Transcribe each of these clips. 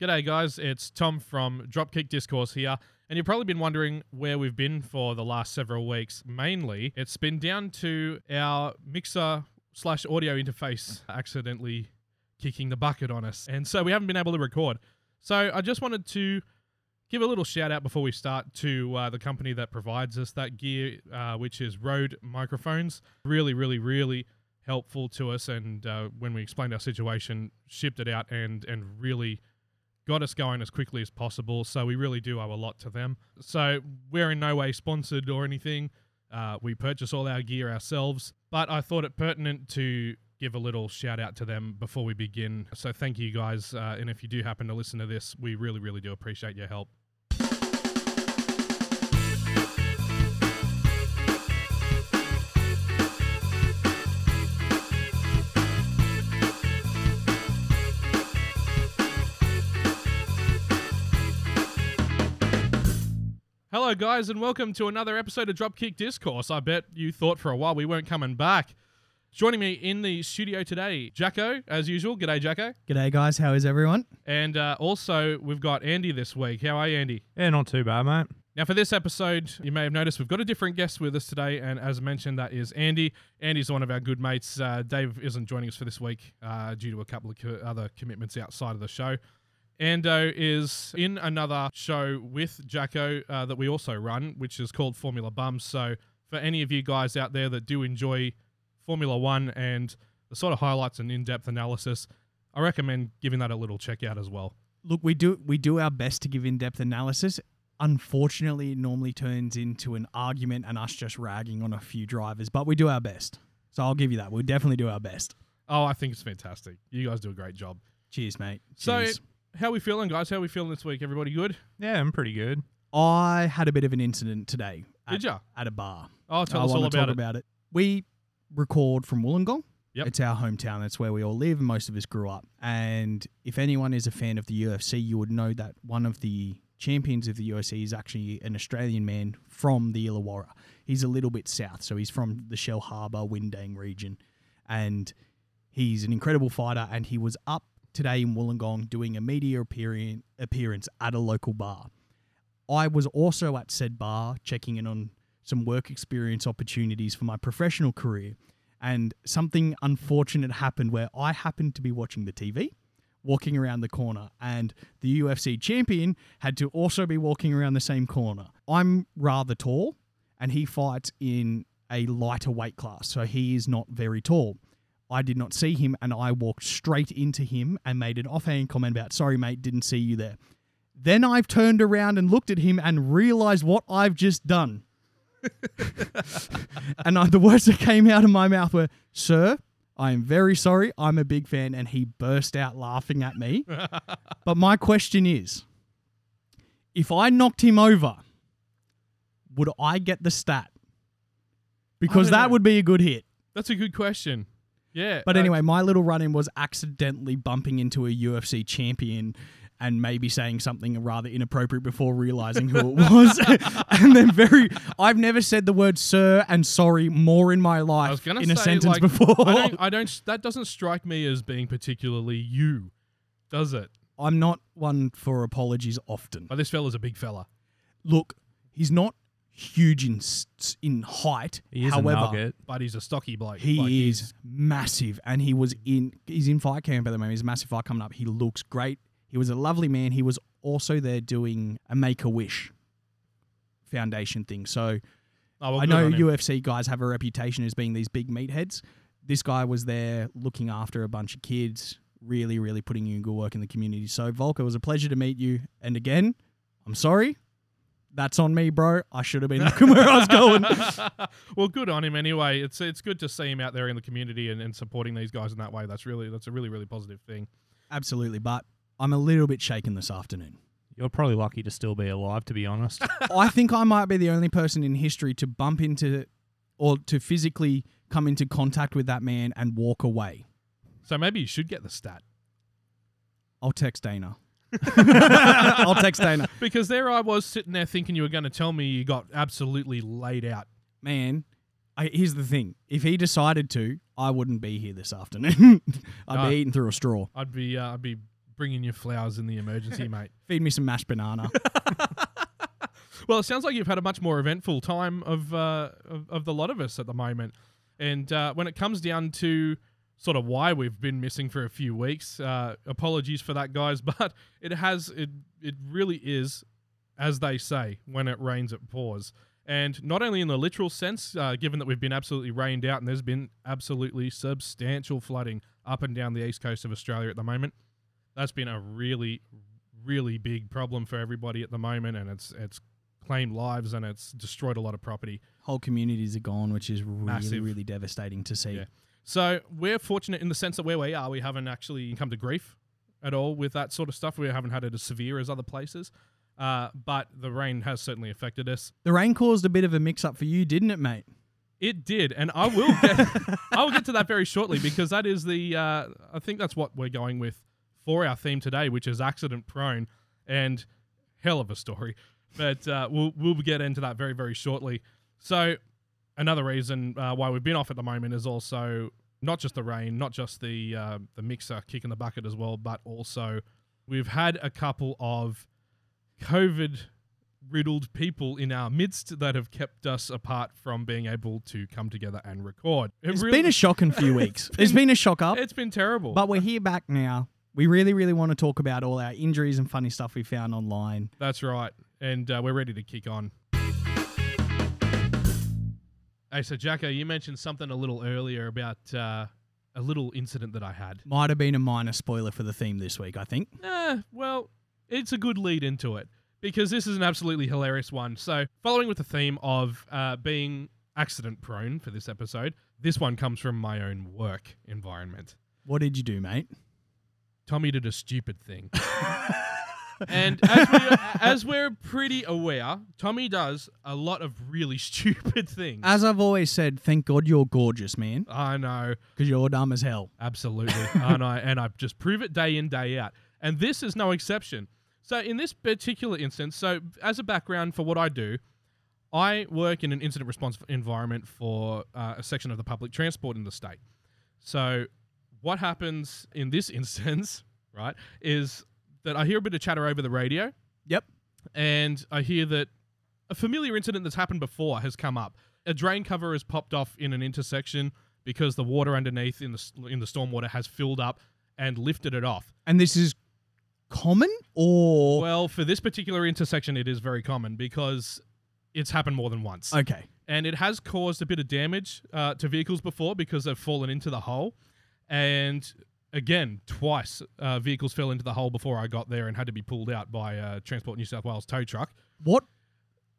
G'day, guys. It's Tom from Dropkick Discourse here. And you've probably been wondering where we've been for the last several weeks. Mainly, it's been down to our mixer slash audio interface accidentally kicking the bucket on us. And so we haven't been able to record. So I just wanted to give a little shout out before we start to uh, the company that provides us that gear, uh, which is Rode Microphones. Really, really, really helpful to us. And uh, when we explained our situation, shipped it out and and really got us going as quickly as possible. So we really do owe a lot to them. So we're in no way sponsored or anything. Uh, we purchase all our gear ourselves, but I thought it pertinent to give a little shout out to them before we begin. So thank you guys. Uh, and if you do happen to listen to this, we really, really do appreciate your help. Hello, guys, and welcome to another episode of Dropkick Discourse. I bet you thought for a while we weren't coming back. Joining me in the studio today, Jacko, as usual. G'day, Jacko. G'day, guys. How is everyone? And uh, also, we've got Andy this week. How are you, Andy? Yeah, not too bad, mate. Now, for this episode, you may have noticed we've got a different guest with us today, and as mentioned, that is Andy. Andy's one of our good mates. Uh, Dave isn't joining us for this week uh, due to a couple of co- other commitments outside of the show. Ando is in another show with Jacko uh, that we also run, which is called Formula Bums. So, for any of you guys out there that do enjoy Formula One and the sort of highlights and in depth analysis, I recommend giving that a little check out as well. Look, we do we do our best to give in-depth analysis. Unfortunately, it normally turns into an argument and us just ragging on a few drivers, but we do our best. So I'll give you that. We'll definitely do our best. Oh, I think it's fantastic. You guys do a great job. Cheers, mate. So, Cheers. How we feeling, guys? How we feeling this week? Everybody good? Yeah, I'm pretty good. I had a bit of an incident today at, Did ya? at a bar. Oh, tell I us all wanna about talk it. about it. We record from Wollongong. Yep. It's our hometown. That's where we all live, and most of us grew up. And if anyone is a fan of the UFC, you would know that one of the champions of the UFC is actually an Australian man from the Illawarra. He's a little bit south, so he's from the Shellharbour, Windang region, and he's an incredible fighter. And he was up today in Wollongong doing a media appearance at a local bar. I was also at said bar checking in on some work experience opportunities for my professional career. And something unfortunate happened where I happened to be watching the TV, walking around the corner, and the UFC champion had to also be walking around the same corner. I'm rather tall, and he fights in a lighter weight class, so he is not very tall. I did not see him, and I walked straight into him and made an offhand comment about, sorry, mate, didn't see you there. Then I've turned around and looked at him and realized what I've just done. and I, the words that came out of my mouth were, Sir, I am very sorry. I'm a big fan. And he burst out laughing at me. but my question is if I knocked him over, would I get the stat? Because that know. would be a good hit. That's a good question. Yeah. But anyway, my little run in was accidentally bumping into a UFC champion and maybe saying something rather inappropriate before realizing who it was. and then very, I've never said the word sir and sorry more in my I life in a sentence like, before. I don't, I don't. That doesn't strike me as being particularly you, does it? I'm not one for apologies often. But this fella's a big fella. Look, he's not huge in in height. He is However, a nugget. But he's a stocky bloke. He Like, is massive, and he was in. He's in fight camp at the moment. He's a massive fight coming up. He looks great. He was a lovely man. He was also there doing a Make a Wish Foundation thing. So Oh, well, I know. UFC guys have a reputation as being these big meatheads. This guy was there looking after a bunch of kids, really, really putting in good work in the community. So Volker, it was a pleasure to meet you. And again, I'm sorry. That's on me, bro. I should have been looking where I was going. well, good on him anyway. It's it's good to see him out there in the community and, and supporting these guys in that way. That's really that's a really really positive thing. Absolutely, but I'm a little bit shaken this afternoon. You're probably lucky to still be alive, to be honest. I think I might be the only person in history to bump into or to physically come into contact with that man and walk away. So maybe you should get the stat I'll text Dana. I'll text Dana. because there I was sitting there thinking you were going to tell me you got absolutely laid out. Man, I, here's the thing. If he decided to, I wouldn't be here this afternoon. I'd No. be eating through a straw. I'd be uh, I'd be Bring in your flowers in the emergency, mate. Feed me some mashed banana. Well, it sounds like you've had a much more eventful time of uh, of, of the lot of us at the moment. And uh, when it comes down to sort of why we've been missing for a few weeks, uh, apologies for that, guys. But it has it it really is, as they say, when it rains, it pours. And not only in the literal sense, uh, given that we've been absolutely rained out and there's been absolutely substantial flooding up and down the east coast of Australia at the moment. That's been a really, really big problem for everybody at the moment, and it's it's claimed lives and it's destroyed a lot of property. Whole communities are gone, which is really, Massive. really devastating to see. Yeah. So we're fortunate in the sense that where we are, we haven't actually come to grief at all with that sort of stuff. We haven't had it as severe as other places, uh, but the rain has certainly affected us. The rain caused a bit of a mix up for you, didn't it, mate? It did, and I will get I will get to that very shortly because that is the uh, I think that's what we're going with for our theme today, which is accident prone, and hell of a story. But uh, we'll we'll get into that very very shortly. So another reason uh, why we've been off at the moment is also not just the rain, not just the uh, the mixer kicking the bucket as well, but also we've had a couple of COVID riddled people in our midst that have kept us apart from being able to come together and record. It It's really- been a shocking few weeks. It's been a shock up, it's been terrible. but we're here back now. We really, really want to talk about all our injuries and funny stuff we found online. That's right. And uh, we're ready to kick on. Hey, so Jacko, you mentioned something a little earlier about uh, a little incident that I had. Might have been a minor spoiler for the theme this week, I think. Eh, well, it's a good lead into it because this is an absolutely hilarious one. So, following with the theme of uh, being accident prone for this episode, this one comes from my own work environment. What did you do, mate? Tommy did a stupid thing. and as, we, as we're pretty aware, Tommy does a lot of really stupid things. As I've always said, thank God you're gorgeous, man, I know. because you're dumb as hell. Absolutely. and I and I just prove it day in, day out. And this is no exception. So in this particular instance, so as a background for what I do, I work in an incident response environment for uh, a section of the public transport in the state. So what happens in this instance, right, is that I hear a bit of chatter over the radio Yep. and I hear that a familiar incident that's happened before has come up. A drain cover has popped off in an intersection because the water underneath in the in the stormwater has filled up and lifted it off. And this is common or Well, for this particular intersection, it is very common because it's happened more than once, okay. and it has caused a bit of damage uh, to vehicles before because they've fallen into the hole, and. Again, twice uh, vehicles fell into the hole before I got there and had to be pulled out by a Transport New South Wales tow truck. What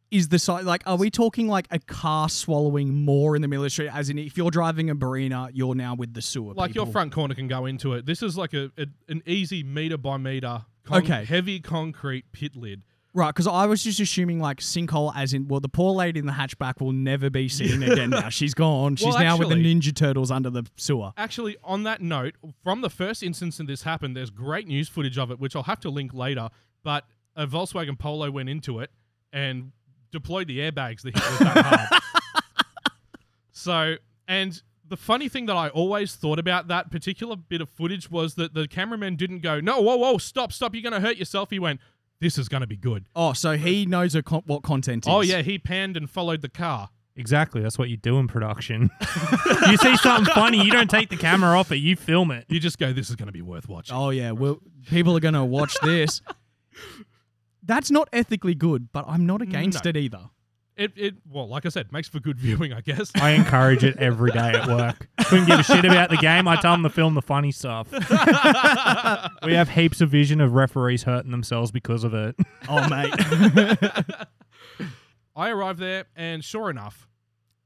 is the size? Like, are we talking like a car swallowing more in the middle of the street? As in, if you're driving a Barina, you're now with the sewer. like your front corner can go into it. This is like a, a an easy meter by meter, con- Okay. heavy concrete pit lid. Right, because I was just assuming like sinkhole, as in, well, the poor lady in the hatchback will never be seen again now. She's gone. She's Well, now with the actually- Ninja Turtles under the sewer. Actually, on that note, from the first instance that this happened, there's great news footage of it, which I'll have to link later. But a Volkswagen Polo went into it and deployed the airbags. The hit was that hard. so, and the funny thing that I always thought about that particular bit of footage was that the cameraman didn't go, "No, whoa, whoa, stop, stop! You're going to hurt yourself." He went, "This is going to be good." Oh, so he knows a con- what content oh, is. Oh yeah, he panned and followed the car. Exactly. That's what you do in production. you see something funny, you don't take the camera off it, you film it. You just go, "This is going to be worth watching." Oh yeah. Well, people are gonna watch this. That's not ethically good, but I'm not against No. it either. It, it, well, like I said, makes for good viewing, I guess. I encourage it every day at work. Couldn't give a shit about the game. I tell them to film the funny stuff. we have heaps of vision of referees hurting themselves because of it. Oh mate. I arrived there, and sure enough,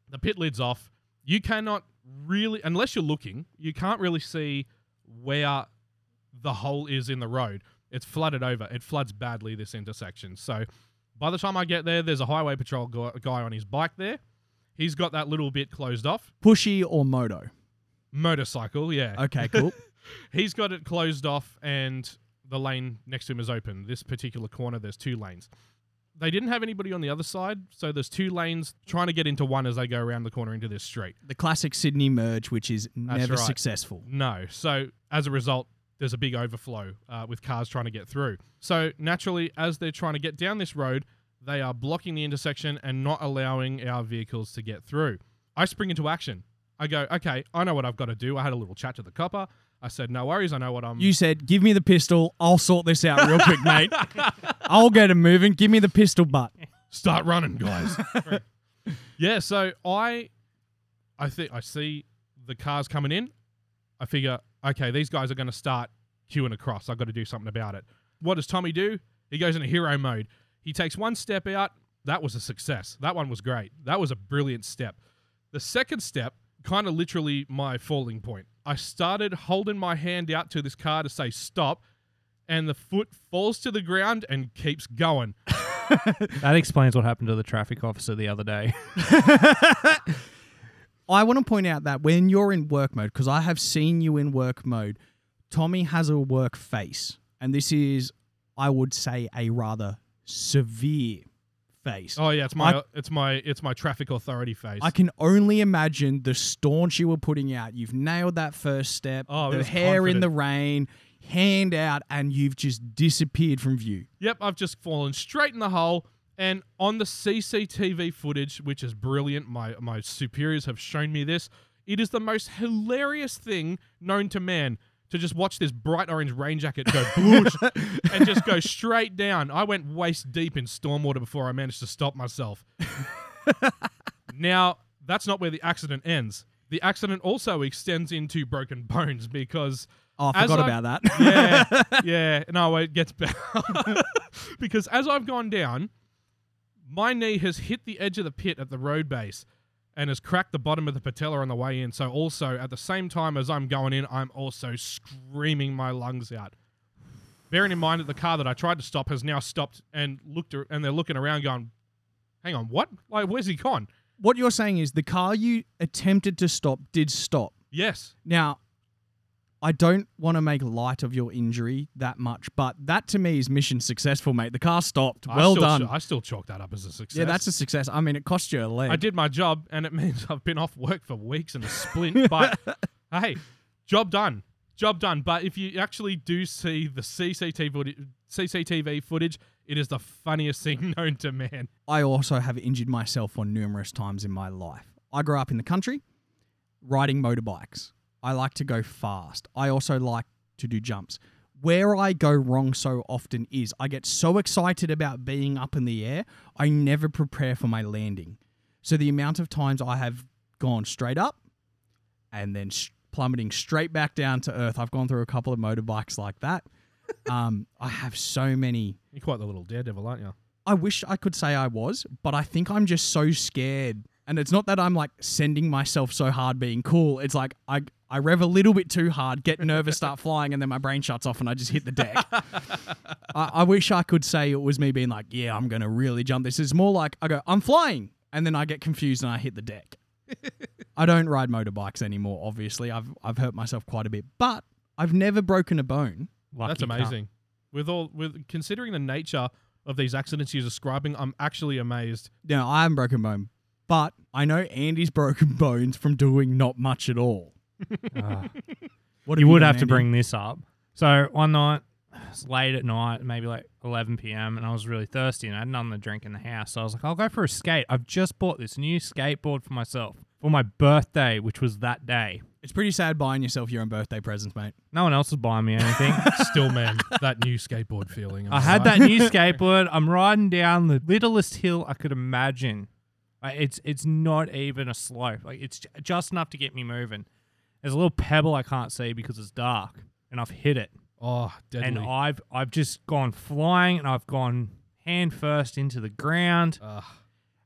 the pit lid's off. You cannot really, unless you're looking, you can't really see where the hole is in the road. It's flooded over. It floods badly this intersection. So by the time I get there, there's a highway patrol gu- guy on his bike there. He's got that little bit closed off. Pushy or moto? Motorcycle, yeah. Okay, cool. He's got it closed off, and the lane next to him is open. This particular corner, there's two lanes. They didn't have anybody on the other side, so there's two lanes trying to get into one as they go around the corner into this street. the classic Sydney merge, which is never right. successful. No, so as a result, there's a big overflow uh, with cars trying to get through. So naturally, as they're trying to get down this road, they are blocking the intersection and not allowing our vehicles to get through. I spring into action. I go, okay, I know what I've got to do. I had a little chat to the copper. I said, no worries. I know what I'm. You said, "Give me the pistol. I'll sort this out real quick, mate. I'll get him moving. Give me the pistol butt." start running, guys. yeah, so I I think I see the cars coming in. I figure, okay, these guys are going to start queuing across. I've got to do something about it. What does Tommy do? He goes into hero mode. He takes one step out. That was a success. That one was great. That was a brilliant step. The second step, kind of literally my falling point. I started holding my hand out to this car to say stop, and the foot falls to the ground and keeps going. That explains what happened to the traffic officer the other day. I want to point out that when you're in work mode, because I have seen you in work mode, Tommy has a work face. And this is, I would say, a rather severe face. Oh yeah, it's my I- it's my it's my traffic authority face. I can only imagine the staunch you were putting out. You've nailed that first step. Oh, the hair in the rain, hand out, and you've just disappeared from view. Yep, I've just fallen straight in the hole. And on the CCTV footage, which is brilliant, my my superiors have shown me this. It is the most hilarious thing known to man to just watch this bright orange rain jacket go bloosh and just go straight down. I went waist deep in stormwater before I managed to stop myself. now, that's not where the accident ends. The accident also extends into broken bones because Oh, I forgot about that. yeah, yeah. No, it gets better because as I've gone down, my knee has hit the edge of the pit at the road base and has cracked the bottom of the patella on the way in. So also at the same time as I'm going in, I'm also screaming my lungs out. Bearing in mind that the car that I tried to stop has now stopped and looked ar- and they're looking around going, "Hang on, what? Like, where's he gone?" what you're saying is the car you attempted to stop did stop. Yes, Now, I don't want to make light of your injury that much, but that to me is mission successful, mate. The car stopped. I Well still done. I still chalk that up as a success. yeah, that's a success. I mean, it cost you a leg. I did my job, and it means I've been off work for weeks and a splint. But hey, job done, job done. But if you actually do see the CCTV footage, CCTV footage, it is the funniest thing known to man. I also have injured myself on numerous times in my life. I grew up in the country riding motorbikes. I like to go fast. I also like to do jumps. Where I go wrong so often is I get so excited about being up in the air, I never prepare for my landing. So the amount of times I have gone straight up and then sh- plummeting straight back down to earth, I've gone through a couple of motorbikes like that. um, I have so many You're quite the little daredevil, aren't you? I wish I could say I was, but I think I'm just so scared. And it's not that I'm like sending myself so hard being cool. It's like I I rev a little bit too hard, get nervous, start flying, and then my brain shuts off and I just hit the deck. I, I wish I could say it was me being like, yeah, I'm gonna really jump. This is more like I go, I'm flying, and then I get confused and I hit the deck. I don't ride motorbikes anymore. Obviously, I've I've hurt myself quite a bit, but I've never broken a bone. Lucky That's cunt. amazing. With all with considering the nature of these accidents you're describing, I'm actually amazed. No, I haven't broken a bone, but I know Andy's broken bones from doing not much at all. Ah. What you would done, have to Andy? bring this up. So one night, it's late at night, maybe like 11 p.m., and I was really thirsty and I had nothing to drink in the house. So I was like, I'll go for a skate. I've just bought this new skateboard for myself for my birthday, which was that day. It's pretty sad buying yourself your own birthday presents, mate. No one else was buying me anything. Still, man, that new skateboard feeling. am I had that new skateboard. I'm riding down the littlest hill I could imagine. Like, it's it's not even a slope. Like it's j- just enough to get me moving. There's a little pebble I can't see because it's dark, and I've hit it. Oh, deadly. and I've I've just gone flying and I've gone hand first into the ground. Ugh.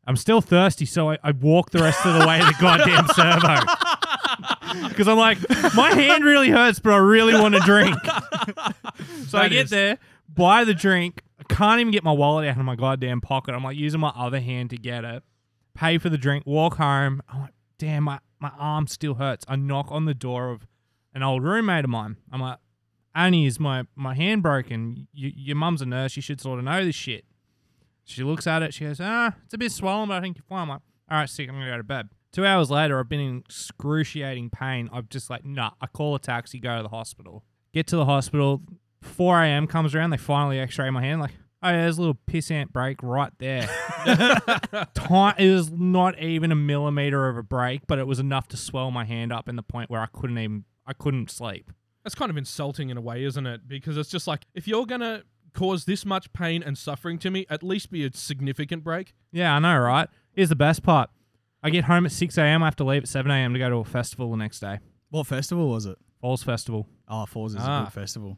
I'm still thirsty, so I, I walk the rest of the way to the goddamn servo. Because I'm like, my hand really hurts, but I really want to drink. so I That get is- there, buy the drink. I can't even get my wallet out of my goddamn pocket. I'm like using my other hand to get it. Pay for the drink, walk home. I'm like, damn, my, my arm still hurts. I knock on the door of an old roommate of mine. I'm like, Annie, is my, my hand broken? You, your mum's a nurse. You should sort of know this shit. She looks at it. She goes, ah, it's a bit swollen, but I think you're fine. I'm like, all right, sick. I'm going to go to bed. Two hours later, I've been in excruciating pain. I'm just like, nah, I call a taxi, go to the hospital. Get to the hospital. 4 a.m. comes around. They finally X-ray my hand. Like, oh, yeah, there's a little pissant break right there. Ti- it was not even a millimeter of a break, but it was enough to swell my hand up in the point where I couldn't even I couldn't sleep. That's kind of insulting in a way, isn't it? Because it's just like if you're gonna cause this much pain and suffering to me, at least be a significant break. Yeah, I know, right? Here's the best part. I get home at 6 a.m. I have to leave at 7 a.m. to go to a festival the next day. What festival was it? Falls Festival. Oh, Falls is a Ah. good festival.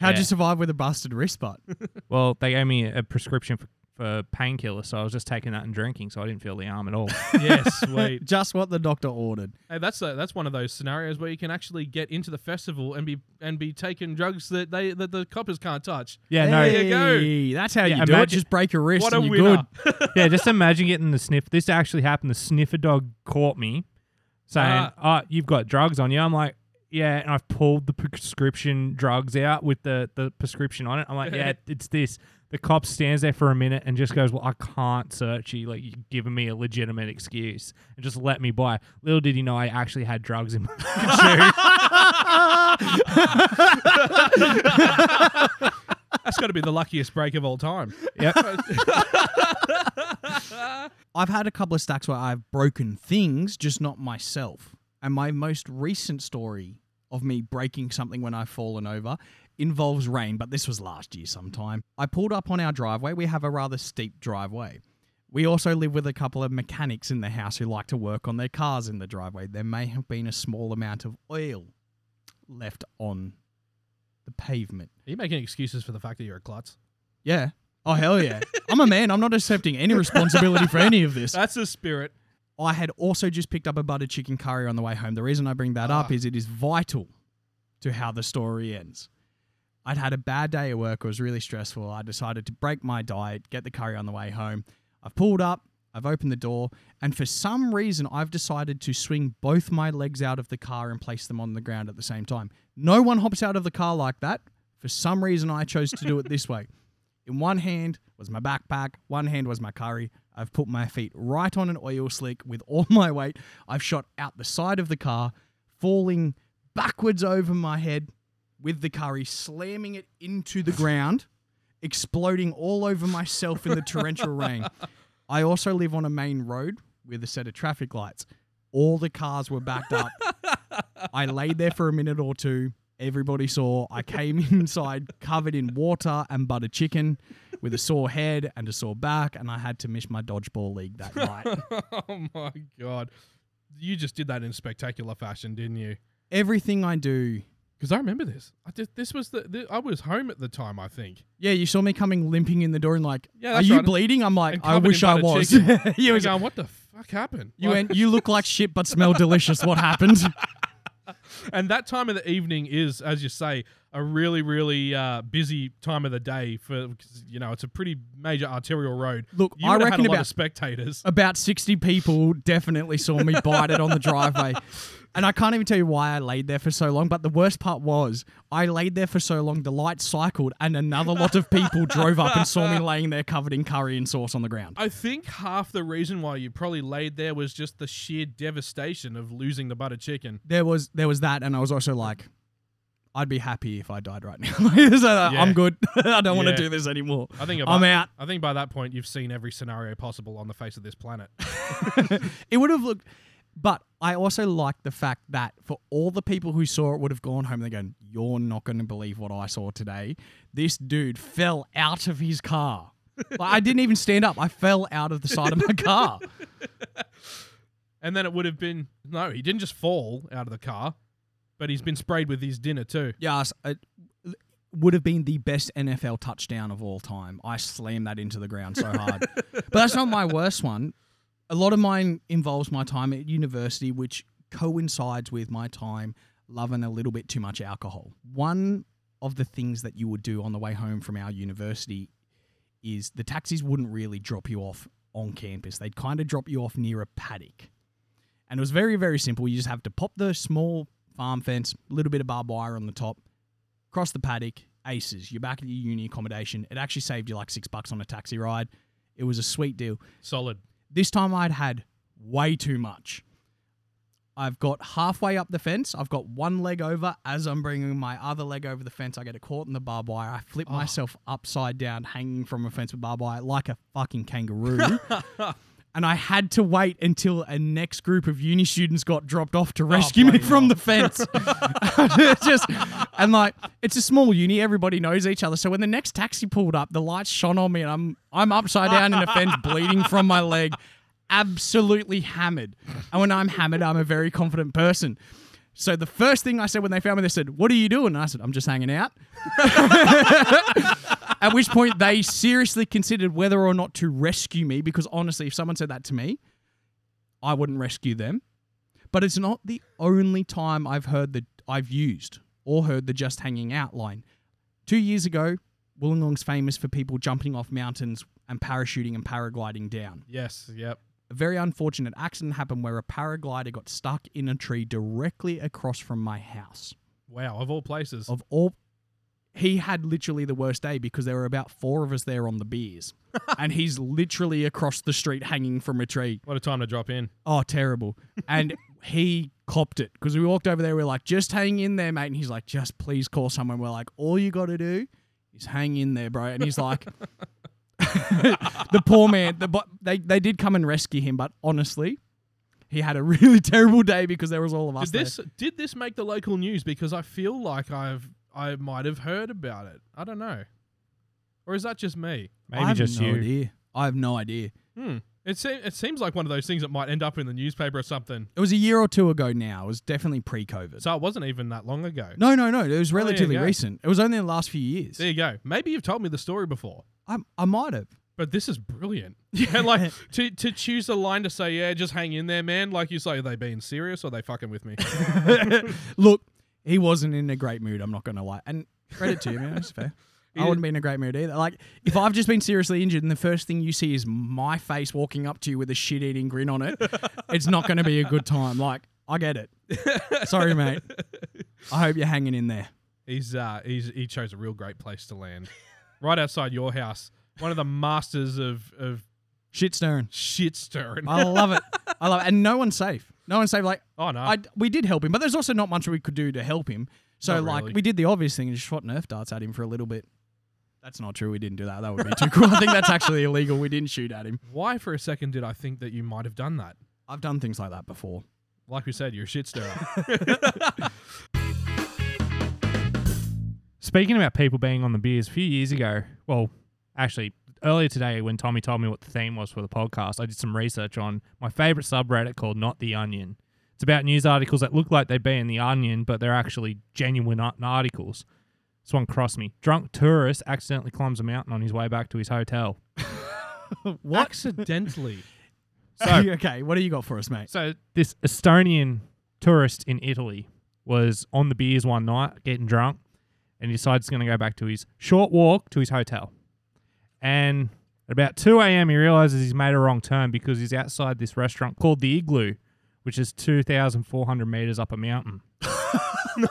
How'd Yeah. you survive with a busted wrist butt? Well, they gave me a prescription for, for painkillers, so I was just taking that and drinking, so I didn't feel the arm at all. Yes, sweet. Just what the doctor ordered. Hey, that's a, that's one of those scenarios where you can actually get into the festival and be and be taking drugs that they that the coppers can't touch. Yeah, no. There you go. Hey, That's how Yeah, you do it. imagine- Just break your wrist What a and you're winner! good. yeah, just imagine getting the sniff. This actually happened. The sniffer dog caught me saying, Ah. "Oh, you've got drugs on you." I'm like, "Yeah," and I've pulled the prescription drugs out with the the prescription on it. I'm like, "Yeah, it's this." The cop stands there for a minute and just goes, "Well, I can't search you. Like, you're giving me a legitimate excuse and just let me by." Little did he know I actually had drugs in my suit. That's got to be the luckiest break of all time. Yep. I've had a couple of stacks where I've broken things, just not myself. And my most recent story of me breaking something when I've fallen over involves rain, but this was last year sometime. I pulled up on our driveway. We have a rather steep driveway. We also live with a couple of mechanics in the house who like to work on their cars in the driveway. There may have been a small amount of oil left on the pavement. Are you making excuses for the fact that you're a klutz? Yeah. Oh, hell yeah. I'm a man. I'm not accepting any responsibility for any of this. That's the spirit. I had also just picked up a buttered chicken curry on the way home. The reason I bring that up Ah. is it is vital to how the story ends. I'd had a bad day at work. It was really stressful. I decided to break my diet, get the curry on the way home. I've pulled up, I've opened the door, and for some reason, I've decided to swing both my legs out of the car and place them on the ground at the same time. No one hops out of the car like that. For some reason, I chose to do it this way. In one hand was my backpack, one hand was my curry. I've put my feet right on an oil slick with all my weight. I've shot out the side of the car, falling backwards over my head with the curry, slamming it into the ground, exploding all over myself in the torrential rain. I also live on a main road with a set of traffic lights. All the cars were backed up. I laid there for a minute or two. Everybody saw. I came inside covered in water and buttered chicken with a sore head and a sore back, and I had to miss my dodgeball league that night. oh my god, you just did that in spectacular fashion, didn't you? Everything I do. Because I remember this. I did, this was the, the I was home at the time. I think. Yeah, you saw me coming limping in the door and like, Yeah, are you right. bleeding? I'm like, I wish I was. you was was going, what the fuck happened? You Like- went, you look like shit but smell delicious. What happened? And that time of the evening is, as you say, a really, really uh, busy time of the day for you know it's a pretty major arterial road. Look, you I reckon had a lot about of spectators. about 60 people definitely saw me bite it on the driveway. And I can't even tell you why I laid there for so long. But the worst part was, I laid there for so long, the light cycled, and another lot of people drove up and saw me laying there covered in curry and sauce on the ground. I think half the reason why you probably laid there was just the sheer devastation of losing the buttered chicken. There was there was that, and I was also like, I'd be happy if I died right now. So, uh, Yeah. I'm good. I don't want to do this anymore. I think I'm out. I think by that point you've seen every scenario possible on the face of this planet. it would have looked but I also like the fact that for all the people who saw it would have gone home, they're going, You're not gonna believe what I saw today. This dude fell out of his car. like, I didn't even stand up. I fell out of the side of my car. And then it would have been no, he didn't just fall out of the car, but he's been sprayed with his dinner too. Yes, it would have been the best NFL touchdown of all time. I slammed that into the ground so hard. but that's not my worst one. A lot of mine involves my time at university, which coincides with my time loving a little bit too much alcohol. One of the things that you would do on the way home from our university is the taxis wouldn't really drop you off on campus. They'd kind of drop you off near a paddock. And it was very, very simple. You just have to pop the small farm fence, a little bit of barbed wire on the top, cross the paddock, aces. You're back at your uni accommodation. It actually saved you like six bucks on a taxi ride. It was a sweet deal. Solid. This time I'd had way too much. I've got halfway up the fence. I've got one leg over. As I'm bringing my other leg over the fence, I get caught in the barbed wire. I flip oh. myself upside down, hanging from a fence with barbed wire like a fucking kangaroo. and I had to wait until a next group of uni students got dropped off to oh, rescue me bloody from the fence. Just and like it's a small uni, everybody knows each other. So when the next taxi pulled up, the lights shone on me, and I'm I'm upside down in a fence, bleeding from my leg, absolutely hammered. And when I'm hammered, I'm a very confident person. So the first thing I said when they found me, they said, "What are you doing?" And I said, "I'm just hanging out." At which point they seriously considered whether or not to rescue me because honestly, if someone said that to me, I wouldn't rescue them. But it's not the only time I've heard that I've used or heard the just hanging out line. Two years ago, Wollongong's famous for people jumping off mountains and parachuting and paragliding down. Yes. Yep. A very unfortunate accident happened where a paraglider got stuck in a tree directly across from my house. Wow. Of all places. Of all, he had literally the worst day because there were about four of us there on the beers, and he's literally across the street hanging from a tree. What a time to drop in. Oh, terrible. And he copped it because we walked over there. We are like, just hang in there, mate. And he's like, just please call someone. We're like, all you got to do is hang in there, bro. And he's like, the poor man. The, but they they did come and rescue him, but honestly, he had a really terrible day because there was all of us. Did there. this did this make the local news? Because I feel like I've I might have heard about it. I don't know. Or is that just me? Maybe I have just no you. idea. I have no idea. Hmm. It se- it seems like one of those things that might end up in the newspaper or something. It was a year or two ago now. It was definitely pre-COVID. So it wasn't even that long ago. no, no, no. It was there you relatively go. recent. It was only in the last few years. There you go. Maybe you've told me the story before. I, I might have. But this is brilliant. and like to to choose a line to say, yeah, just hang in there, man. Like you say, are they being serious or are they fucking with me? Look, he wasn't in a great mood. I'm not going to lie. And credit to you, man. That's fair. I wouldn't be in a great mood either. Like, if I've just been seriously injured and the first thing you see is my face walking up to you with a shit eating grin on it, it's not going to be a good time. Like, I get it. Sorry, mate. I hope you're hanging in there. He's uh he's he chose a real great place to land. right outside your house. One of the masters of of Shit stirring. shit stirring. I love it. I love it. And no one's safe. No one's safe. Like, oh no. I, we did help him, but there's also not much we could do to help him. So, Not like, really. we did the obvious thing and just shot Nerf darts at him for a little bit. That's not true. We didn't do that. That would be too cool. I think that's actually illegal. We didn't shoot at him. Why for a second did I think that you might have done that? I've done things like that before. Like we said, you're a shit stirrer. Speaking about people being on the beers, a few years ago, well, actually, earlier today when Tommy told me what the theme was for the podcast, I did some research on my favorite subreddit called Not the Onion. It's about news articles that look like they'd be in the Onion, but they're actually genuine articles. This one crossed me. Drunk tourist accidentally climbs a mountain on his way back to his hotel. What? Accidentally. So, okay, what do you got for us, mate? so this Estonian tourist in Italy was on the beers one night, getting drunk, and he decides he's going to go back to his short walk to his hotel. And at about 2 a.m., he realizes he's made a wrong turn because he's outside this restaurant called the Igloo, which is 2,400 meters up a mountain. the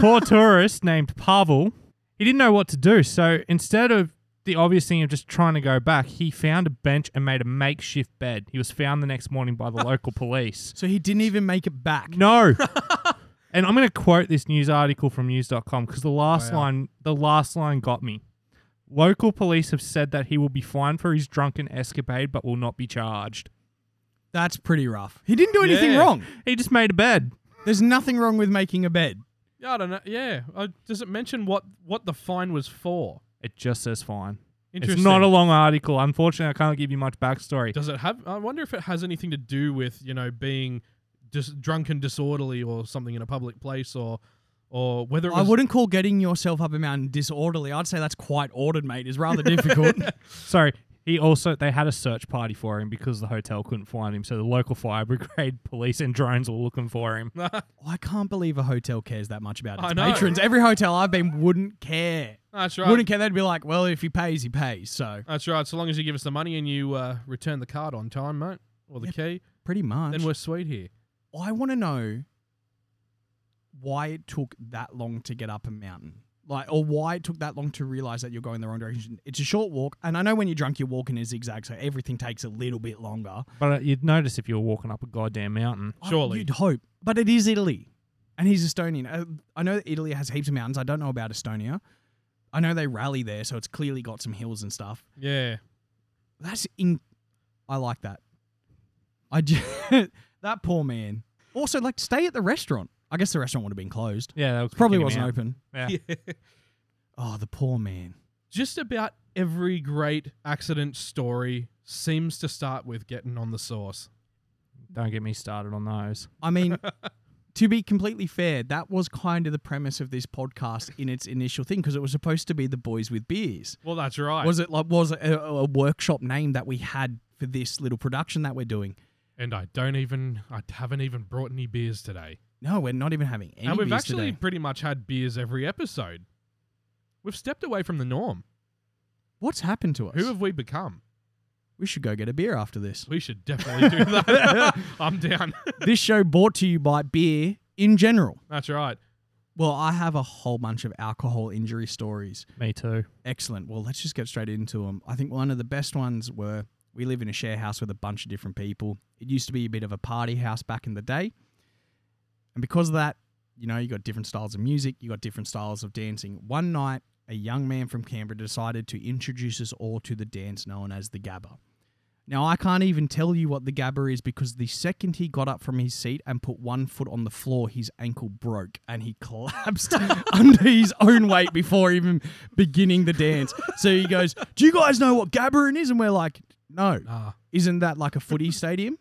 poor tourist named Pavel, he didn't know what to do. So instead of the obvious thing of just trying to go back, he found a bench and made a makeshift bed. He was found the next morning by the local police. So he didn't even make it back. No. and I'm going to quote this news article from news.com because the last Wow. line the last line got me. Local police have said that he will be fined for his drunken escapade but will not be charged. That's pretty rough. He didn't do anything Yeah. wrong. He just made a bed. There's nothing wrong with making a bed. Yeah, I don't know. Yeah. Uh, does it mention what what the fine was for? It just says fine. It's Interesting. not a long article. Unfortunately, I can't give you much backstory. Does it have? I wonder if it has anything to do with you know being dis- drunk and disorderly or something in a public place or or whether it I was, wouldn't call getting yourself up a mountain disorderly. I'd say that's quite ordered, mate. It's rather difficult. Sorry. He also they had a search party for him because the hotel couldn't find him. So the local fire brigade, police, and drones were looking for him. I can't believe a hotel cares that much about its patrons. Every hotel I've been wouldn't care. That's right. Wouldn't care. They'd be like, well, if he pays, he pays. So That's right. So long as you give us the money and you uh, return the card on time, mate, or the Yep. key, pretty much. then we're sweet here. I want to know why it took that long to get up a mountain. like or why it took that long to realize that you're going the wrong direction. It's a short walk, and I know when you're drunk, you're walking in zigzag, so everything takes a little bit longer. But uh, you'd notice if you were walking up a goddamn mountain. Surely. you'd hope, but it is Italy, and he's Estonian. Uh, I know that Italy has heaps of mountains. I don't know about Estonia. I know they rally there, so it's clearly got some hills and stuff. Yeah. That's in. I like that. I j- that poor man. Also, like, stay at the restaurant. I guess the restaurant would have been closed. Yeah, that was Probably kicking him wasn't out. open. Yeah. Oh, the poor man. Just about every great accident story seems to start with getting on the sauce. Don't get me started on those. I mean, to be completely fair, that was kind of the premise of this podcast in its initial thing because it was supposed to be the boys with beers. Well, that's right. Was it like was it a, a workshop name that we had for this little production that we're doing? And I don't even, I haven't even brought any beers today. No, we're not even having any and we've beers actually today. pretty much had beers every episode. We've stepped away from the norm. What's happened to us? Who have we become? we should go get a beer after this. We should definitely do that. I'm down. this show brought to you by beer in general. That's right. Well, I have a whole bunch of alcohol injury stories. Me too. Excellent. Well, let's just get straight into them. I think one of the best ones were we live in a share house with a bunch of different people. It used to be a bit of a party house back in the day. And because of that, you know, you got different styles of music, you got different styles of dancing. One night, a young man from Canberra decided to introduce us all to the dance known as the Gabba. Now, I can't even tell you what the Gabba is because the second he got up from his seat and put one foot on the floor, his ankle broke and he collapsed under his own weight before even beginning the dance. So he goes, Do you guys know what Gabba is? And we're like, No. Ah, Isn't that like a footy stadium?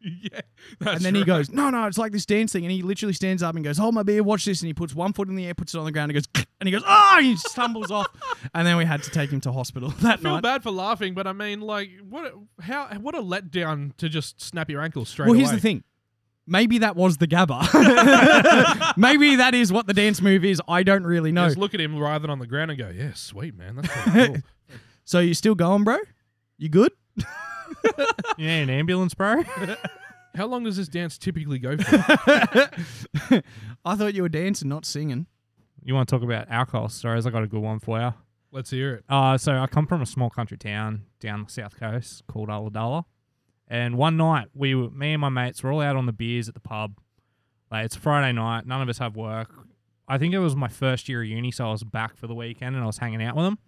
yeah. And then he right. goes, No, no, it's like this dance thing. And he literally stands up and goes, Hold my beer, watch this. And he puts one foot in the air, puts it on the ground, and goes, and he goes, Oh, he stumbles off. And then we had to take him to hospital that I feel night. bad for laughing, but I mean, like, what? A, how? What a letdown to just snap your ankle straight Well, away. here's the thing. Maybe that was the Gabba. Maybe that is what the dance move is. I don't really know. Just look at him rather than on the ground and go, "Yeah, sweet man, that's cool." So you still going, bro? You good? Yeah, an ambulance, bro. How long does this dance typically go for? I thought you were dancing, not singing. you want to talk about alcohol stories? I got a good one for you. Let's hear it. Uh, so I come from a small country town down the south coast called Ulladulla. And one night, we were, me and my mates were all out on the beers at the pub. Like, it's Friday night. None of us have work. I think it was my first year of uni, so I was back for the weekend and I was hanging out with them.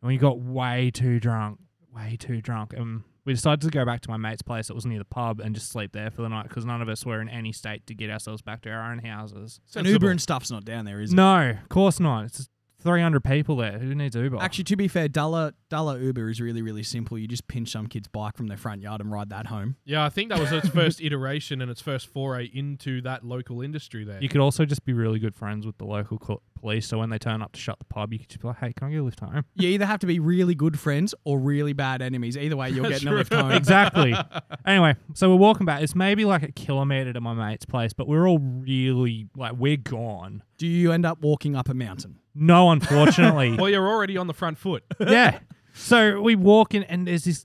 And we got way too drunk, way too drunk. And we decided to go back to my mate's place that was near the pub and just sleep there for the night because none of us were in any state to get ourselves back to our own houses. And Sensible. Uber and stuff's not down there, is it? No, of course not. It's 300 people there. Who needs Uber? Actually, to be fair, Dollar Dollar Uber is really really simple. You just pinch some kid's bike from their front yard and ride that home. Yeah, I think that was its first iteration and its first foray into that local industry there. You could also just be really good friends with the local co- police. So when they turn up to shut the pub, you could just be like, "Hey, can I get a lift home?" You either have to be really good friends or really bad enemies. Either way, you're getting a lift home. exactly. Anyway, so we're walking back. It's maybe like a kilometer to my mate's place, but we're all really like we're gone. Do you end up walking up a mountain? No, unfortunately. well, you're already on the front foot. yeah. So we walk in, and there's this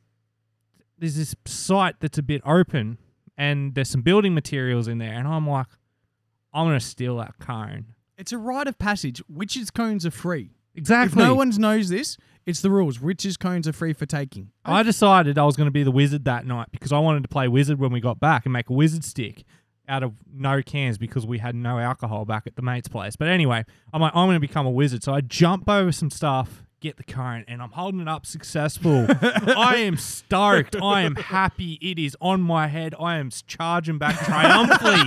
there's this site that's a bit open, and there's some building materials in there, and I'm like, I'm gonna steal that cone. It's a rite of passage. Witches cones are free. Exactly. If no one knows this, it's the rules. Witches cones are free for taking. I decided I was going to be the wizard that night because I wanted to play wizard when we got back and make a wizard stick out of no cans because we had no alcohol back at the mate's place. But anyway, I'm like, I'm going to become a wizard. So I jump over some stuff, get the cone, and I'm holding it up successful. I am stoked. I am happy. It is on my head. I am charging back triumphantly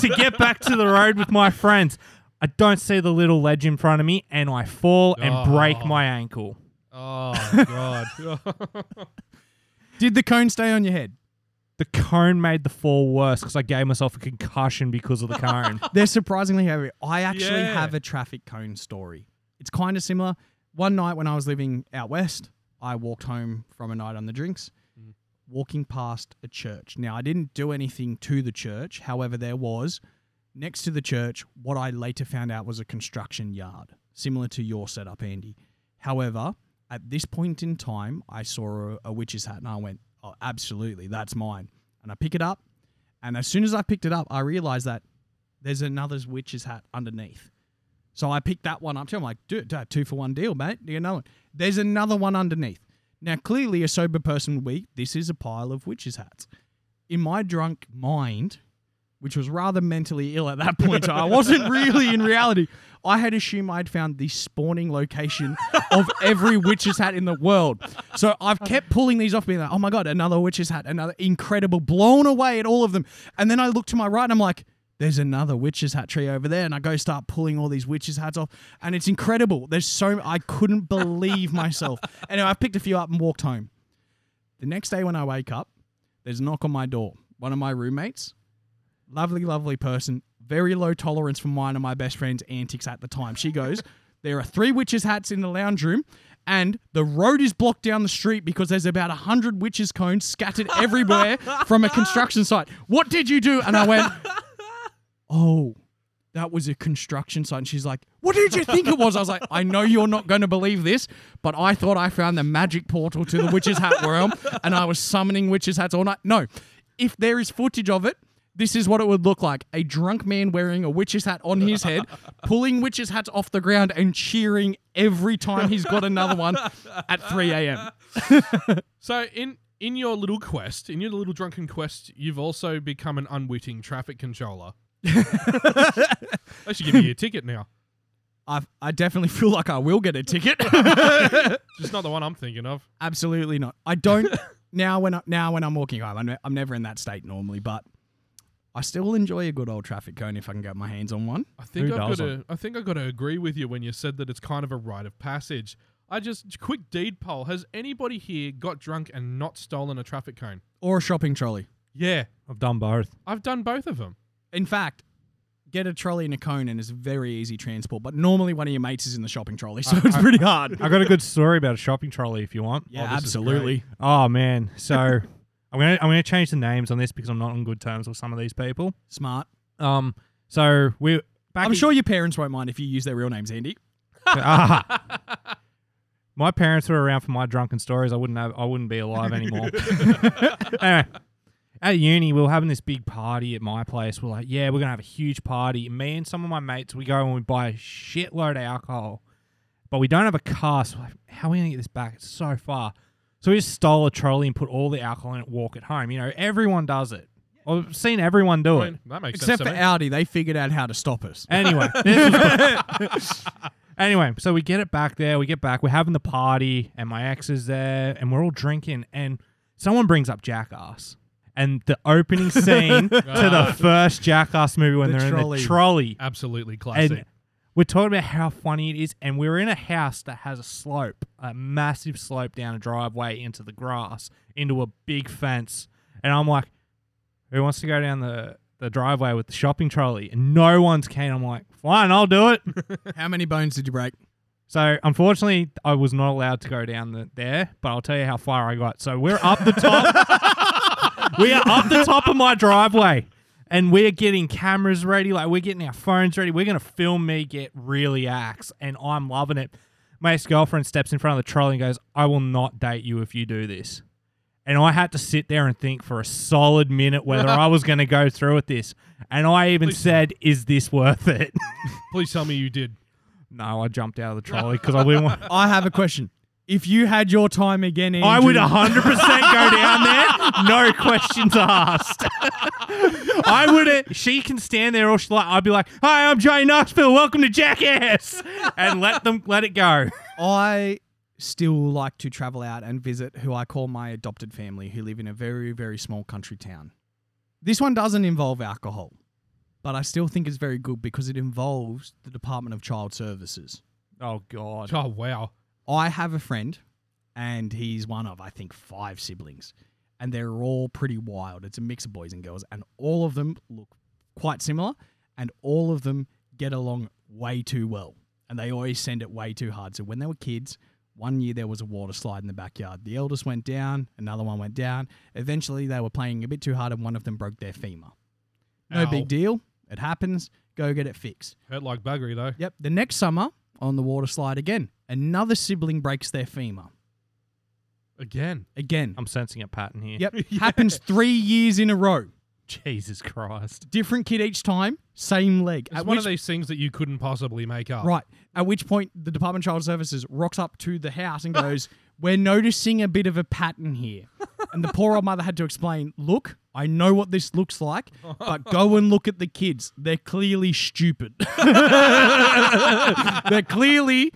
to get back to the road with my friends. I don't see the little ledge in front of me, and I fall and break Oh. my ankle. Oh god. Did the cone stay on your head? The cone made the fall worse because I gave myself a concussion because of the cone. They're surprisingly heavy. I actually Yeah. have a traffic cone story. It's kind of similar. One night when I was living out west, I walked home from a night on the drinks, mm. walking past a church. Now, I didn't do anything to the church. However, there was next to the church what I later found out was a construction yard, similar to your setup, Andy. However, at this point in time, I saw a, a witch's hat and I went, oh, absolutely, that's mine. And I pick it up. And as soon as I picked it up, I realized that there's another witch's hat underneath. So I picked that one up too. I'm like, dude, two for one deal, mate. Do You know it. There's another one underneath. Now, clearly, a sober person would be, this is a pile of witches' hats. In my drunk mind, which was rather mentally ill at that point, I wasn't really in reality, I had assumed I'd found the spawning location of every witch's hat in the world. So I've kept pulling these off, being like, oh my God, another witch's hat, another incredible, blown away at all of them. And then I look to my right and I'm like, there's another witch's hat tree over there. And I go start pulling all these witches' hats off. And it's incredible. There's so, I couldn't believe myself. Anyway, I picked a few up and walked home. The next day when I wake up, there's a knock on my door. One of my roommates, lovely, lovely person, very low tolerance for mine and my best friend's antics at the time. She goes, There are three witches' hats in the lounge room, and the road is blocked down the street because there's about a hundred witches' cones scattered everywhere from a construction site. What did you do? And I went, Oh, that was a construction site. And she's like, What did you think it was? I was like, I know you're not going to believe this, but I thought I found the magic portal to the witch's hat realm and I was summoning witches' hats all night. No, if there is footage of it, this is what it would look like a drunk man wearing a witch's hat on his head, pulling witches' hats off the ground and cheering every time he's got another one at 3 a.m. So in in your little quest, in your little drunken quest, you've also become an unwitting traffic controller. I should give you a ticket now. I I definitely feel like I will get a ticket. Just not the one I'm thinking of. Absolutely not. I don't now when I, now when I'm walking home. I'm, I'm never in that state normally, but I still enjoy a good old traffic cone if I can get my hands on one. I think Who I've got to. I think I've got to agree with you when you said that it's kind of a rite of passage. I just quick deed poll: Has anybody here got drunk and not stolen a traffic cone? Or a shopping trolley. Yeah, I've done both. I've done both of them. In fact, get a trolley and a cone and it's very easy transport. But normally one of your mates is in the shopping trolley, so it's pretty hard. I got a good story about a shopping trolley if you want. yeah, Oh, absolutely. Oh man, so I'm gonna I'm gonna change the names on this because I'm not on good terms with some of these people. Smart. Um, so we back. I'm in- sure your parents won't mind if you use their real names, Andy. Ah. my parents were around for my drunken stories. I wouldn't have. I wouldn't be alive anymore. anyway, at uni, we were having this big party at my place. We're like, yeah, we're gonna have a huge party. Me and some of my mates, we go and we buy a shitload of alcohol, but we don't have a car. So we're like, how are we gonna get this back? It's so far. So we just stole a trolley and put all the alcohol in it. Walk it home. You know, everyone does it. I've seen everyone do I it. that makes Except sense for to me. Aldi, they figured out how to stop us. Anyway, this was- anyway, so we get it back there. We get back. We're having the party, and my ex is there, and we're all drinking. And someone brings up Jackass, and the opening scene to the ah. first Jackass movie when The they're in trolley. the trolley, Absolutely classic. and we're talking about how funny it is. And we're in a house that has a slope, a massive slope down a driveway into the grass, into a big fence. And I'm like, who wants to go down the, the driveway with the shopping trolley? And no one's keen. I'm like, fine, I'll do it. How many bones did you break? so unfortunately, I was not allowed to go down the, there, but I'll tell you how far I got. So we're up the top. we are up the top of my driveway. And we're getting cameras ready, like we're getting our phones ready. We're gonna film me get really axe, and I'm loving it. My ex girlfriend steps in front of the trolley and goes, "I will not date you if you do this." And I had to sit there and think for a solid minute whether I was going to go through with this. And I even Please said, "Is this worth it?" Please tell me you did. no, I jumped out of the trolley because I didn't want. I have a question. If you had your time again, Andrew, I would 100% go down there, no questions asked. I would. She can stand there, or she like, I'd be like, "Hi, I'm Jay Knoxville. Welcome to Jackass," and let them let it go. I still like to travel out and visit who I call my adopted family, who live in a very, very small country town. This one doesn't involve alcohol, but I still think it's very good because it involves the Department of Child Services. Oh God. Oh wow. I have a friend, and he's one of, I think, five siblings, and they're all pretty wild. It's a mix of boys and girls, and all of them look quite similar, and all of them get along way too well, and they always send it way too hard. So when they were kids, one year there was a water slide in the backyard. The eldest went down, another one went down. Eventually, they were playing a bit too hard, and one of them broke their femur. No Ow. big deal. It happens. Go get it fixed. Hurt like buggery though. Yep. The next summer on the water slide again, another sibling breaks their femur. Again. Again. I'm sensing a pattern here. Yep. Happens three years in a row. Jesus Christ. Different kid each time, same leg. It's At one which- of these things that you couldn't possibly make up. Right. At which point, the Department of Child Services rocks up to the house and goes, We're noticing a bit of a pattern here. And the poor old mother had to explain, Look, I know what this looks like, but go and look at the kids. They're clearly stupid. They're clearly.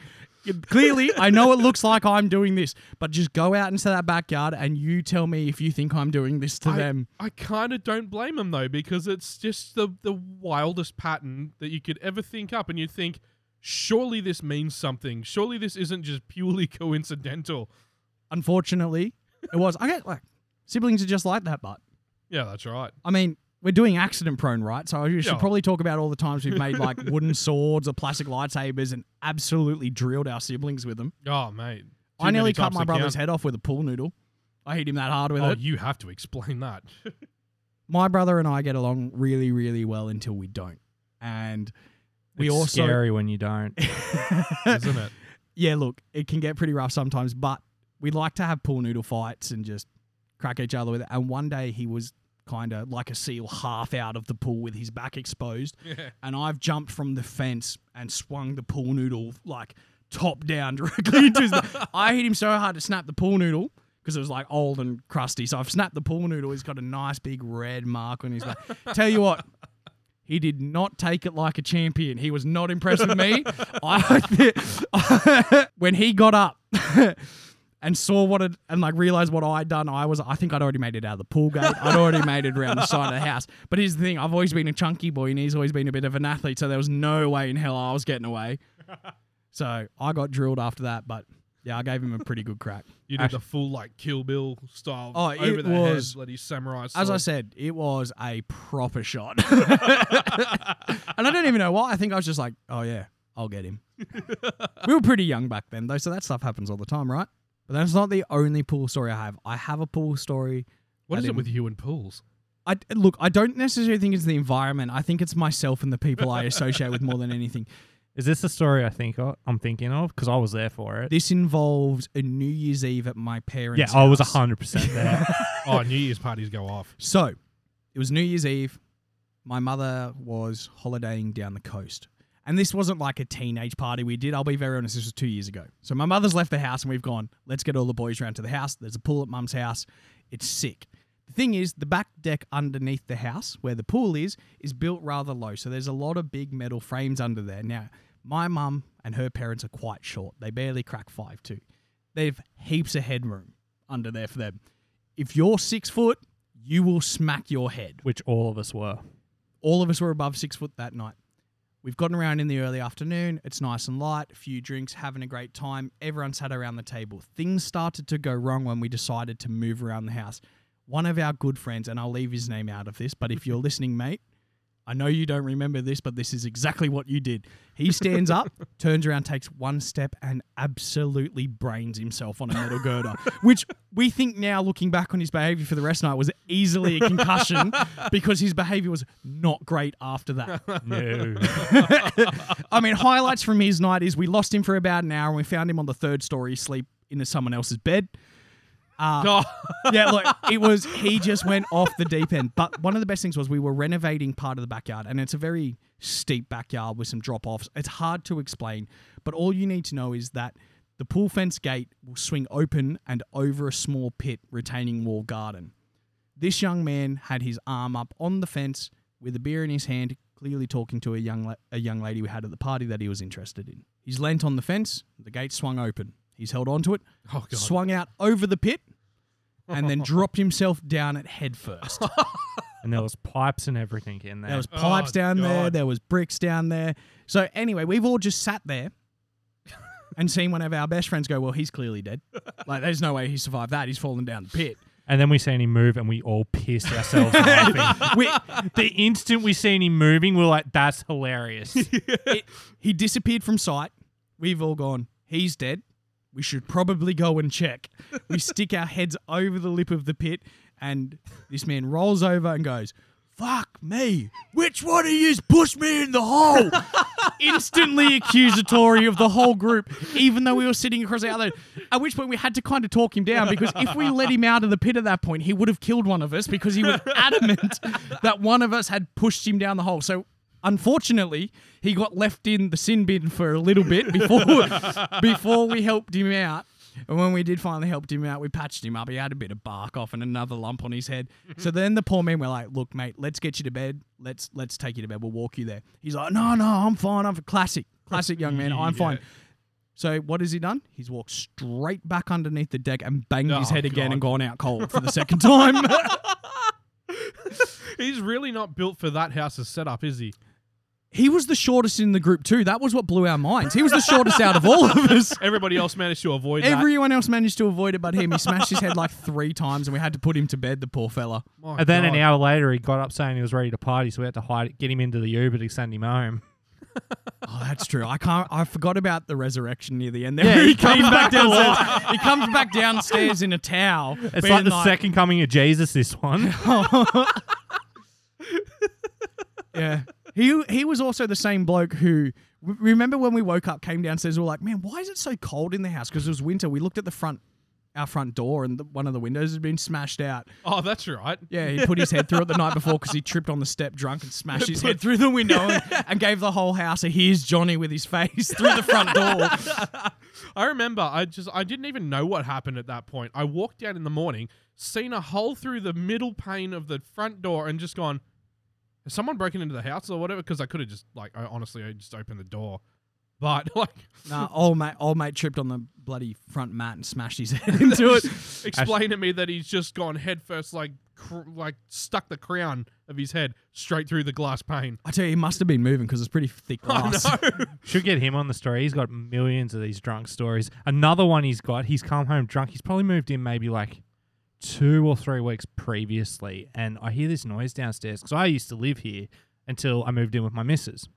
Clearly, I know it looks like I'm doing this, but just go out into that backyard and you tell me if you think I'm doing this to I, them. I kind of don't blame them though because it's just the the wildest pattern that you could ever think up, and you think, surely this means something. Surely this isn't just purely coincidental. Unfortunately, it was. I get like siblings are just like that, but Yeah, that's right. I mean, we're doing accident prone, right? So you should Yeah. probably talk about all the times we've made like wooden swords or plastic lightsabers and absolutely drilled our siblings with them. Oh mate, Too I nearly cut my brother's count. head off with a pool noodle. I hit him that hard with Oh, it. you have to explain that. My brother and I get along really, really well until we don't. And we it's also scary when you don't. Isn't it? yeah, look, it can get pretty rough sometimes, but we like to have pool noodle fights and just crack each other with it. And one day he was kind of like a seal half out of the pool with his back exposed. Yeah. And I've jumped from the fence and swung the pool noodle like top down directly into his. I hit him so hard to snap the pool noodle because it was like old and crusty. So I've snapped the pool noodle. He's got a nice big red mark on his back. Tell you what, he did not take it like a champion. He was not impressed with me. I, when he got up and saw what it and like realized what I'd done, I was I think I'd already made it out of the pool gate. I'd already made it around the side of the house. But here's the thing: I've always been a chunky boy, and he's always been a bit of an athlete. So there was no way in hell I was getting away. So I got drilled after that, but yeah, I gave him a pretty good crack. You did Actu- the full like Kill Bill style Oh, over it the was- head, bloody samurai. As I said, it was a proper shot. and I don't even know why. I think I was just like, oh, yeah, I'll get him. we were pretty young back then, though, so that stuff happens all the time, right? But that's not the only pool story I have. I have a pool story. What is it with you and pools? I look. I don't necessarily think it's the environment. I think it's myself and the people I associate with more than anything. Is this the story I think of, I'm thinking of? Because I was there for it. This involved a New Year's Eve at my parents' Yeah, I was house. hundred percent there. Oh, New Year's parties go off. So, it was New Year's Eve. My mother was holidaying down the coast. And this wasn't like a teenage party we did. I'll be very honest, this was two years ago. So, my mother's left the house and we've gone, let's get all the boys round to the house. There's a pool at mum's house. It's sick. The thing is, the back deck underneath the house, where the pool is, is built rather low. So, there's a lot of big metal frames under there. Now, my mum and her parents are quite short. They barely crack five two. They've heaps of headroom under there for them. If you're six foot, you will smack your head. which all of us were. All of us were above six foot that night. We've gotten around in the early afternoon. It's nice and light, a few drinks, having a great time. Everyone sat around the table. Things started to go wrong when we decided to move around the house. One of our good friends, and I'll leave his name out of this, but if you're listening, mate, I know you don't remember this, but this is exactly what you did. He stands up, turns around, takes one step, and absolutely brains himself on a metal girder, which we think now, looking back on his behavior for the rest of the night, was easily a concussion because his behavior was not great after that. No. I mean, highlights from his night is we lost him for about an hour and we found him on the third story asleep in someone else's bed. Uh, Oh, yeah, look, it was he just went off the deep end. But one of the best things was we were renovating part of the backyard, and it's a very steep backyard with some drop offs. It's hard to explain, but all you need to know is that the pool fence gate will swing open and over a small pit retaining wall garden. This young man had his arm up on the fence with a beer in his hand, clearly talking to a young la- a young lady we had at the party that he was interested in. He's leant on the fence. The gate swung open. He's held onto it, oh God. swung out over the pit, and then dropped himself down it head first. and there was pipes and everything in there. There was Oh, pipes down there. God. There was bricks down there. So anyway, we've all just sat there and seen one of our best friends go, "Well, he's clearly dead. Like, there's no way he survived that. He's fallen down the pit." and then we seen him move, and we all pissed ourselves laughing. We, the instant we seen him moving, we are like, "That's hilarious." It- he disappeared from sight. We've all gone, "He's dead. We should probably go and check." We stick our heads over the lip of the pit, and this man rolls over and goes. Fuck me. Which one of yous pushed me in the hole? instantly accusatory of the whole group, even though we were sitting across the other. At which point we had to kind of talk him down because if we let him out of the pit at that point, he would have killed one of us because he was adamant that one of us had pushed him down the hole. So unfortunately, he got left in the sin bin for a little bit before before we helped him out. And when we did finally help him out, we patched him up. He had a bit of bark off and another lump on his head. so then the poor men were like, "Look, mate, let's get you to bed. Let's let's take you to bed. We'll walk you there." He's like, "No, no, I'm fine. I'm a classic, classic young man. I'm fine." So what has he done? He's walked straight back underneath the deck and banged his Oh, head again and gone out cold for the second time. He's really not built for that house's setup, is he? He was the shortest in the group too. That was what blew our minds. He was the shortest out of all of us. Everybody else managed to avoid that. Everyone else managed to avoid it but him. He smashed his head like three times and we had to put him to bed, the poor fella. My And then an God. hour later, he got up saying he was ready to party, so we had to hide, get him into the Uber to send him home. Oh, that's true. I can't. I forgot about the resurrection near the end. There, Yeah, he he comes back back downstairs. he comes back downstairs in a towel. It's like the second coming of Jesus. This one. Yeah, he he was also the same bloke who. Remember when we woke up, came downstairs, we were like, "Man, why is it so cold in the house?" Because it was winter. We looked at the front, our front door, and the, one of the windows had been smashed out. Oh, that's right. Yeah, he put his head through it the night before because he tripped on the step drunk and smashed his head through the window and, and gave the whole house a "Here's Johnny" with his face through the front door. I remember I just I didn't even know what happened at that point. I walked down in the morning, seen a hole through the middle pane of the front door and just gone, has someone broken into the house or whatever? Because I could have just like I honestly I just opened the door. But like Nah, old mate, old mate tripped on the bloody front mat and smashed his head into it. explain to me that he's just gone head first like cr- like stuck the crown of his head straight through the glass pane. I tell you, he must have been moving because it's pretty thick glass. No. Should get him on the story. He's got millions of these drunk stories. Another one he's got, he's come home drunk. He's probably moved in maybe like two or three weeks previously. And I hear this noise downstairs because I used to live here until I moved in with my missus.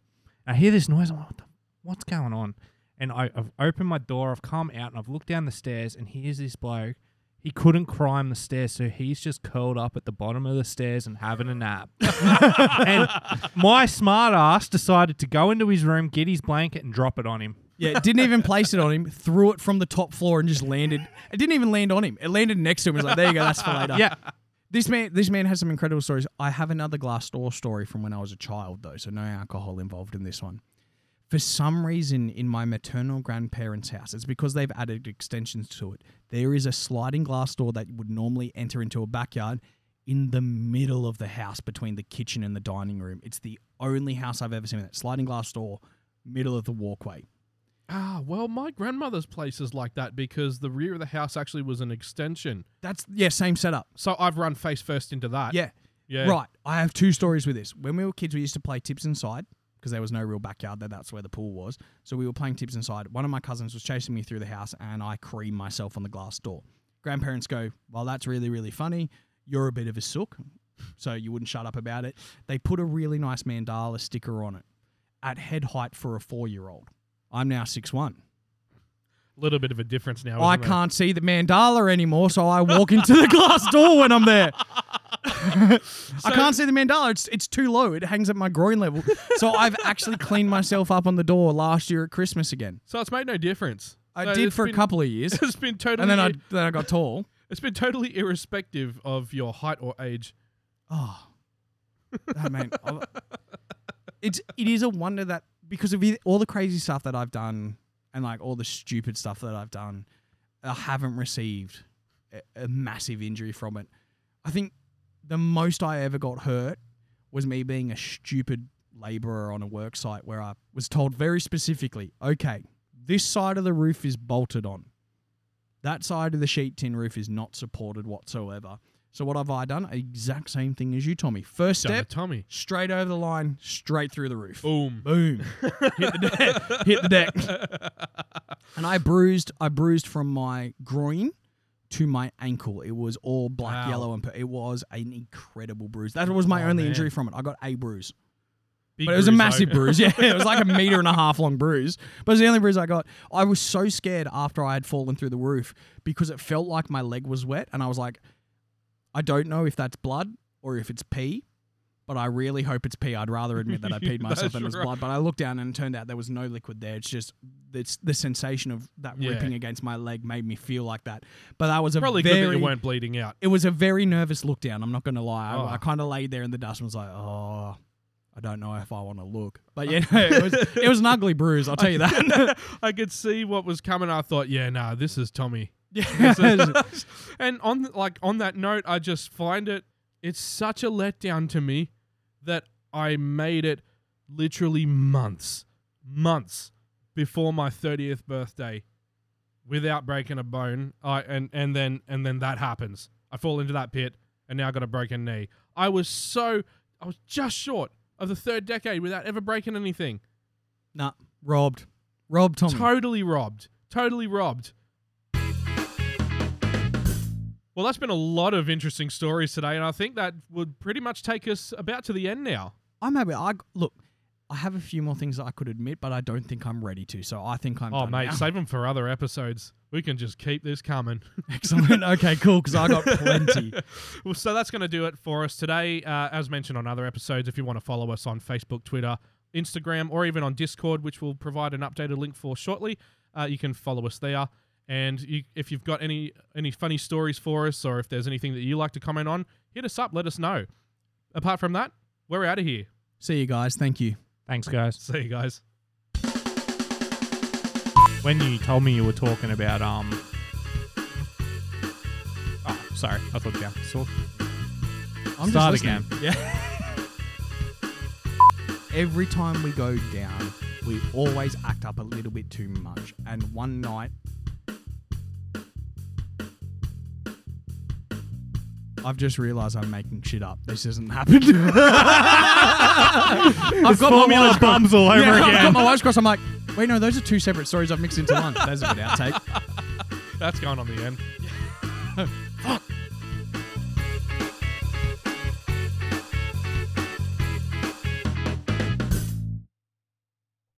I hear this noise. I'm like, what the, what's going on? And I, I've opened my door. I've come out and I've looked down the stairs. And here's this bloke. He couldn't climb the stairs, so he's just curled up at the bottom of the stairs and having a nap. and my smart ass decided to go into his room, get his blanket, and drop it on him. Yeah, didn't even place it on him. Threw it from the top floor and just landed. It didn't even land on him. It landed next to him. It was like, there you go, that's for later. Yeah. This man, this man has some incredible stories. I have another glass door story from when I was a child, though, so no alcohol involved in this one. For some reason, in my maternal grandparents' house, it's because they've added extensions to it. There is a sliding glass door that would normally enter into a backyard in the middle of the house between the kitchen and the dining room. It's the only house I've ever seen with that sliding glass door, middle of the walkway. Ah, well, my grandmother's place is like that because the rear of the house actually was an extension. That's yeah, same setup. So I've run face first into that. Yeah, Yeah. Right. I have two stories with this. When we were kids, we used to play tips inside because there was no real backyard there. That's where the pool was. So we were playing tips inside. One of my cousins was chasing me through the house and I creamed myself on the glass door. Grandparents go, Well, that's really, really funny. You're a bit of a sook. So you wouldn't shut up about it. They put a really nice mandala sticker on it at head height for a four year old. I'm now six one. A little bit of a difference now. I isn't there? can't see the mandala anymore, so I walk into the glass door when I'm there. I can't see the mandala. It's it's too low. It hangs at my groin level. So I've actually cleaned myself up on the door last year at Christmas again. So it's made no difference. I So did it's for been- a couple of years, It's been totally. and then I then I got tall. It's been totally irrespective of your height or age. Oh, I mean, it's it is a wonder that because of all the crazy stuff that I've done and like all the stupid stuff that I've done, I haven't received a, a massive injury from it. I think the most I ever got hurt was me being a stupid laborer on a work site where I was told very specifically, okay, this side of the roof is bolted on. That side of the sheet tin roof is not supported whatsoever. So what have I done? Exact same thing as you, Tommy. First Done step, it, Tommy. straight over the line, straight through the roof. Boom. Boom. hit the deck. Hit the deck. And I bruised I bruised from my groin to my ankle. It was all black, Wow. yellow, and pur- it was an incredible bruise. That was oh, my Oh, only man. injury from it. I got a bruise. Big But it was a bruise, massive though. bruise. Yeah, it was like a meter and a half long bruise. But it was the only bruise I got. I was so scared after I had fallen through the roof because it felt like my leg was wet. And I was like, I don't know if that's blood or if it's pee. but I really hope it's pee. I'd rather admit that I peed myself than it was right. blood. But I looked down and it turned out there was no liquid there. It's just it's the sensation of that Yeah. ripping against my leg made me feel like that. But that was a Probably very good that you weren't bleeding out. it was a very nervous look down. I'm not going to lie. Oh. I, I oh. kind of laid there in the dust and was like, oh, I don't know if I want to look. But yeah, no, it was it was an ugly bruise. I'll tell you that. I could see what was coming. I thought, yeah, nah, this is Tommy. Yeah. and on like on that note, I just find it it's such a letdown to me that I made it literally months, months before my 30th birthday without breaking a bone. I and and then and then that happens. I fall into that pit and now I got a broken knee. I was so I was just short of the third decade without ever breaking anything. nah, robbed, robbed Tommy. Totally robbed. Totally robbed. Well, that's been a lot of interesting stories today, and I think that would pretty much take us about to the end now. I'm happy. I look. I have a few more things that I could admit, but I don't think I'm ready to. So I think I'm. oh, mate, now. save them for other episodes. We can just keep this coming. excellent. Okay, cool. Because I got plenty. well, so that's going to do it for us today. Uh, as mentioned on other episodes, if you want to follow us on Facebook, Twitter, Instagram, or even on Discord, which we'll provide an updated link for shortly, uh, you can follow us there. And you, if you've got any any funny stories for us, or if there's anything that you like to comment on, hit us up. Let us know. Apart from that, we're out of here. See you guys. Thank you. Thanks, guys. See you guys. When you told me you were talking about um. Oh, sorry. I thought yeah. So I'm Start just listening. Yeah. Every time we go down, we always act up a little bit too much. And one night, I've just realised I'm making shit up. This hasn't happened. I've got my formula wires crossed. bums all over Yeah, I've again. got my wires crossed. I'm like, wait, no, those are two separate stories I've mixed into one. That's a bit outtake. That's going on the end. Fuck.